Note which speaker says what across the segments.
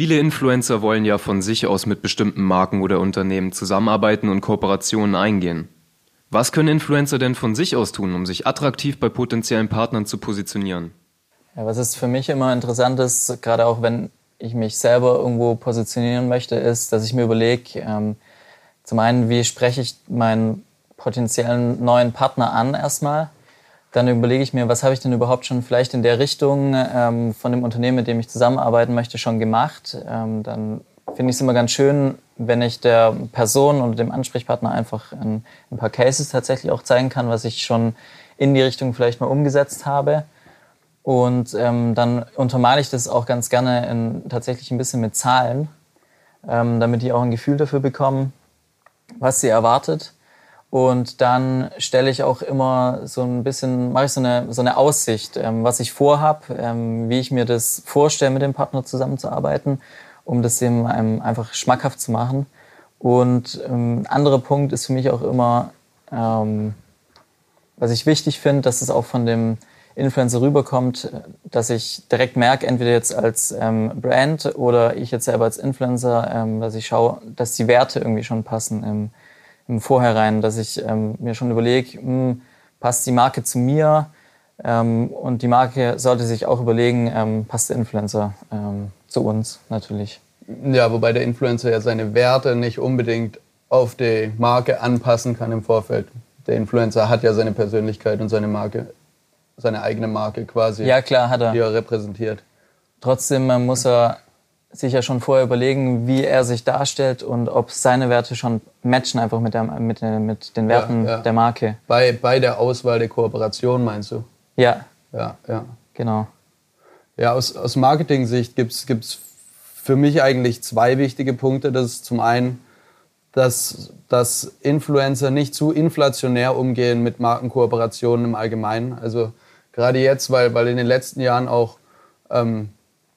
Speaker 1: Viele Influencer wollen ja von sich aus mit bestimmten Marken oder Unternehmen zusammenarbeiten und Kooperationen eingehen. Was können Influencer denn von sich aus tun, um sich attraktiv bei potenziellen Partnern zu positionieren?
Speaker 2: Ja, was ist für mich immer interessant ist, gerade auch wenn ich mich selber irgendwo positionieren möchte, ist, dass ich mir überlege, ähm, zum einen, wie spreche ich meinen potenziellen neuen Partner an erstmal. Dann überlege ich mir, was habe ich denn überhaupt schon vielleicht in der Richtung ähm, von dem Unternehmen, mit dem ich zusammenarbeiten möchte, schon gemacht. Ähm, dann finde ich es immer ganz schön, wenn ich der Person oder dem Ansprechpartner einfach ein, ein, paar Cases tatsächlich auch zeigen kann, was ich schon in die Richtung vielleicht mal umgesetzt habe. Und ähm, dann untermale ich das auch ganz gerne in, tatsächlich ein bisschen mit Zahlen, ähm, damit die auch ein Gefühl dafür bekommen, was sie erwartet. Und dann stelle ich auch immer so ein bisschen, mache ich so eine, so eine Aussicht, ähm, was ich vorhab, ähm, wie ich mir das vorstelle, mit dem Partner zusammenzuarbeiten um das dem einem einfach schmackhaft zu machen. Und ähm, ein anderer Punkt ist für mich auch immer, ähm, was ich wichtig finde, dass es auch von dem Influencer rüberkommt, dass ich direkt merke, entweder jetzt als ähm, Brand oder ich jetzt selber als Influencer, ähm, dass ich schaue, dass die Werte irgendwie schon passen im, Vorhinein, dass ich ähm, mir schon überlege, hm, passt die Marke zu mir ähm, und die Marke sollte sich auch überlegen, ähm, passt der Influencer ähm, zu uns natürlich.
Speaker 3: Ja, wobei der Influencer ja seine Werte nicht unbedingt auf die Marke anpassen kann im Vorfeld. Der Influencer hat ja seine Persönlichkeit und seine Marke, seine eigene Marke quasi.
Speaker 2: Ja, klar, hat er.
Speaker 3: Die er repräsentiert.
Speaker 2: Trotzdem muss er sich ja schon vorher überlegen, wie er sich darstellt und ob seine Werte schon matchen einfach mit, der, mit, mit den Werten ja, ja. der Marke.
Speaker 3: Bei, bei der Auswahl der Kooperation meinst du?
Speaker 2: Ja.
Speaker 3: Ja, ja.
Speaker 2: Genau.
Speaker 3: Ja, aus, aus Marketing-Sicht gibt es für mich eigentlich zwei wichtige Punkte. Das ist zum einen, dass, dass Influencer nicht zu inflationär umgehen mit Markenkooperationen im Allgemeinen. Also gerade jetzt, weil, weil in den letzten Jahren auch ähm,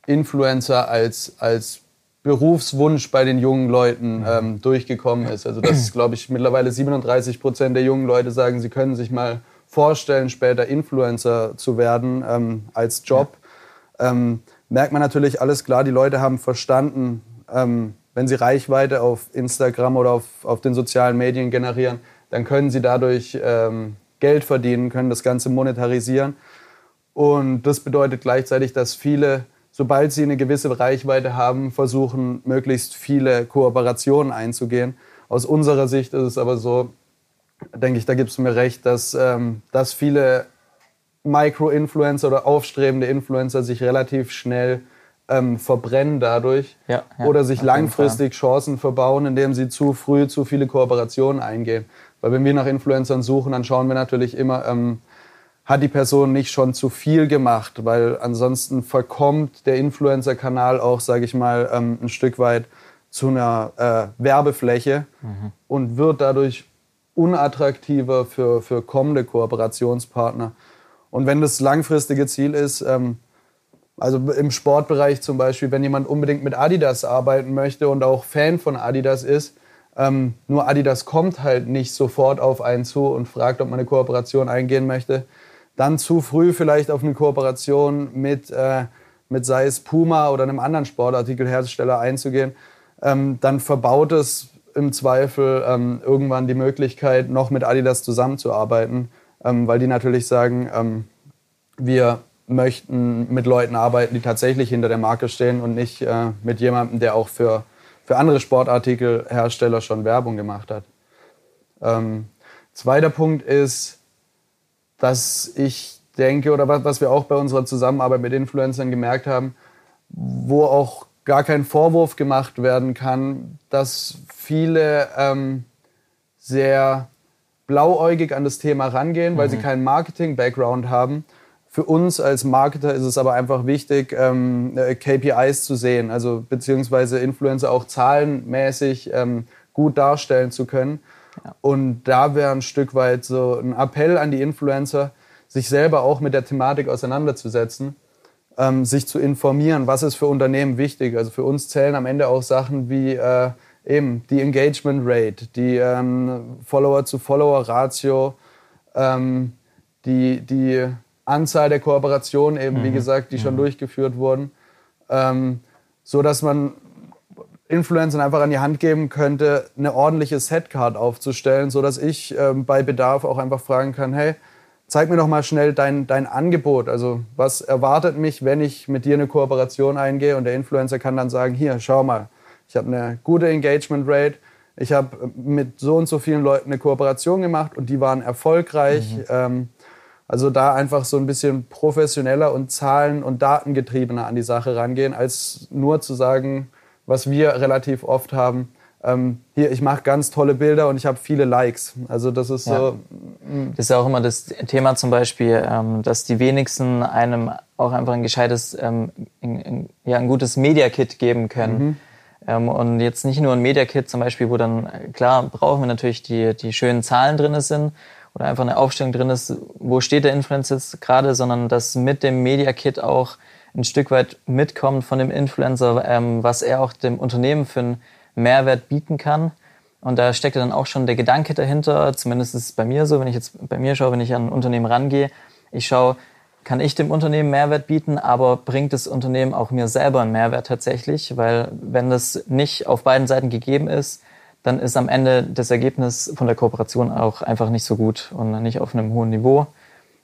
Speaker 3: Influencer als, als Berufswunsch bei den jungen Leuten mhm. ähm, durchgekommen ist. Also dass, glaube ich, mittlerweile 37 Prozent der jungen Leute sagen, sie können sich mal vorstellen, später Influencer zu werden ähm, als Job ähm, merkt man natürlich alles klar, die Leute haben verstanden, ähm, wenn sie Reichweite auf Instagram oder auf, auf den sozialen Medien generieren, dann können sie dadurch ähm, Geld verdienen, können das Ganze monetarisieren. Und das bedeutet gleichzeitig, dass viele, sobald sie eine gewisse Reichweite haben, versuchen, möglichst viele Kooperationen einzugehen. Aus unserer Sicht ist es aber so, denke ich, da gibst du mir recht, dass, ähm, dass viele Micro-Influencer oder aufstrebende Influencer sich relativ schnell ähm, verbrennen dadurch
Speaker 2: ja, ja,
Speaker 3: oder sich langfristig Chancen verbauen, indem sie zu früh zu viele Kooperationen eingehen. Weil wenn wir nach Influencern suchen, dann schauen wir natürlich immer, ähm, hat die Person nicht schon zu viel gemacht, weil ansonsten verkommt der Influencer-Kanal auch, sage ich mal, ähm, ein Stück weit zu einer äh, Werbefläche mhm. und wird dadurch unattraktiver für, für kommende Kooperationspartner. Und wenn das langfristige Ziel ist, ähm, also im Sportbereich zum Beispiel, wenn jemand unbedingt mit Adidas arbeiten möchte und auch Fan von Adidas ist, ähm, nur Adidas kommt halt nicht sofort auf einen zu und fragt, ob man eine Kooperation eingehen möchte, dann zu früh vielleicht auf eine Kooperation mit, äh, mit sei es Puma oder einem anderen Sportartikelhersteller einzugehen, ähm, dann verbaut es im Zweifel ähm, irgendwann die Möglichkeit, noch mit Adidas zusammenzuarbeiten ähm, weil die natürlich sagen, ähm, wir möchten mit Leuten arbeiten, die tatsächlich hinter der Marke stehen und nicht äh, mit jemandem, der auch für, für andere Sportartikelhersteller schon Werbung gemacht hat. Ähm, zweiter Punkt ist, dass ich denke, oder was, was wir auch bei unserer Zusammenarbeit mit Influencern gemerkt haben, wo auch gar kein Vorwurf gemacht werden kann, dass viele ähm, sehr blauäugig an das Thema rangehen, weil mhm. sie keinen Marketing-Background haben. Für uns als Marketer ist es aber einfach wichtig, ähm, äh, KPIs zu sehen, also beziehungsweise Influencer auch zahlenmäßig ähm, gut darstellen zu können. Ja. Und da wäre ein Stück weit so ein Appell an die Influencer, sich selber auch mit der Thematik auseinanderzusetzen, ähm, sich zu informieren, was ist für Unternehmen wichtig. Also für uns zählen am Ende auch Sachen wie äh, eben die Engagement Rate, die ähm, Follower-zu-Follower-Ratio, ähm, die, die Anzahl der Kooperationen eben, mhm. wie gesagt, die schon mhm. durchgeführt wurden. Ähm, so dass man Influencern einfach an die Hand geben könnte, eine ordentliche Setcard aufzustellen, so dass ich ähm, bei Bedarf auch einfach fragen kann, hey, zeig mir doch mal schnell dein, dein Angebot. Also was erwartet mich, wenn ich mit dir eine Kooperation eingehe und der Influencer kann dann sagen, hier, schau mal, ich habe eine gute Engagement Rate, ich habe mit so und so vielen Leuten eine Kooperation gemacht und die waren erfolgreich. Mhm. Ähm, also da einfach so ein bisschen professioneller und zahlen- und datengetriebener an die Sache rangehen, als nur zu sagen, was wir relativ oft haben, ähm, hier, ich mache ganz tolle Bilder und ich habe viele Likes. Also das ist ja. so.
Speaker 2: Mm. Das ist ja auch immer das Thema zum Beispiel, ähm, dass die wenigsten einem auch einfach ein gescheites, ähm, ein, ein, ja, ein gutes Media-Kit geben können. Mhm. Ähm, und jetzt nicht nur ein Media-Kit zum Beispiel, wo dann, klar, brauchen wir natürlich die, die schönen Zahlen drin sind oder einfach eine Aufstellung drin ist, wo steht der Influencer jetzt gerade, sondern dass mit dem Media-Kit auch ein Stück weit mitkommt von dem Influencer, ähm, was er auch dem Unternehmen für einen Mehrwert bieten kann. Und da steckt dann auch schon der Gedanke dahinter, zumindest ist es bei mir so, wenn ich jetzt bei mir schaue, wenn ich an ein Unternehmen rangehe, ich schaue, kann ich dem Unternehmen Mehrwert bieten, aber bringt das Unternehmen auch mir selber einen Mehrwert tatsächlich? Weil wenn das nicht auf beiden Seiten gegeben ist, dann ist am Ende das Ergebnis von der Kooperation auch einfach nicht so gut und nicht auf einem hohen Niveau.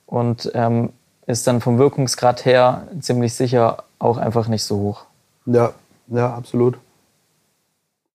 Speaker 2: Und ähm, ist dann vom Wirkungsgrad her ziemlich sicher auch einfach nicht so hoch.
Speaker 3: Ja, ja, absolut.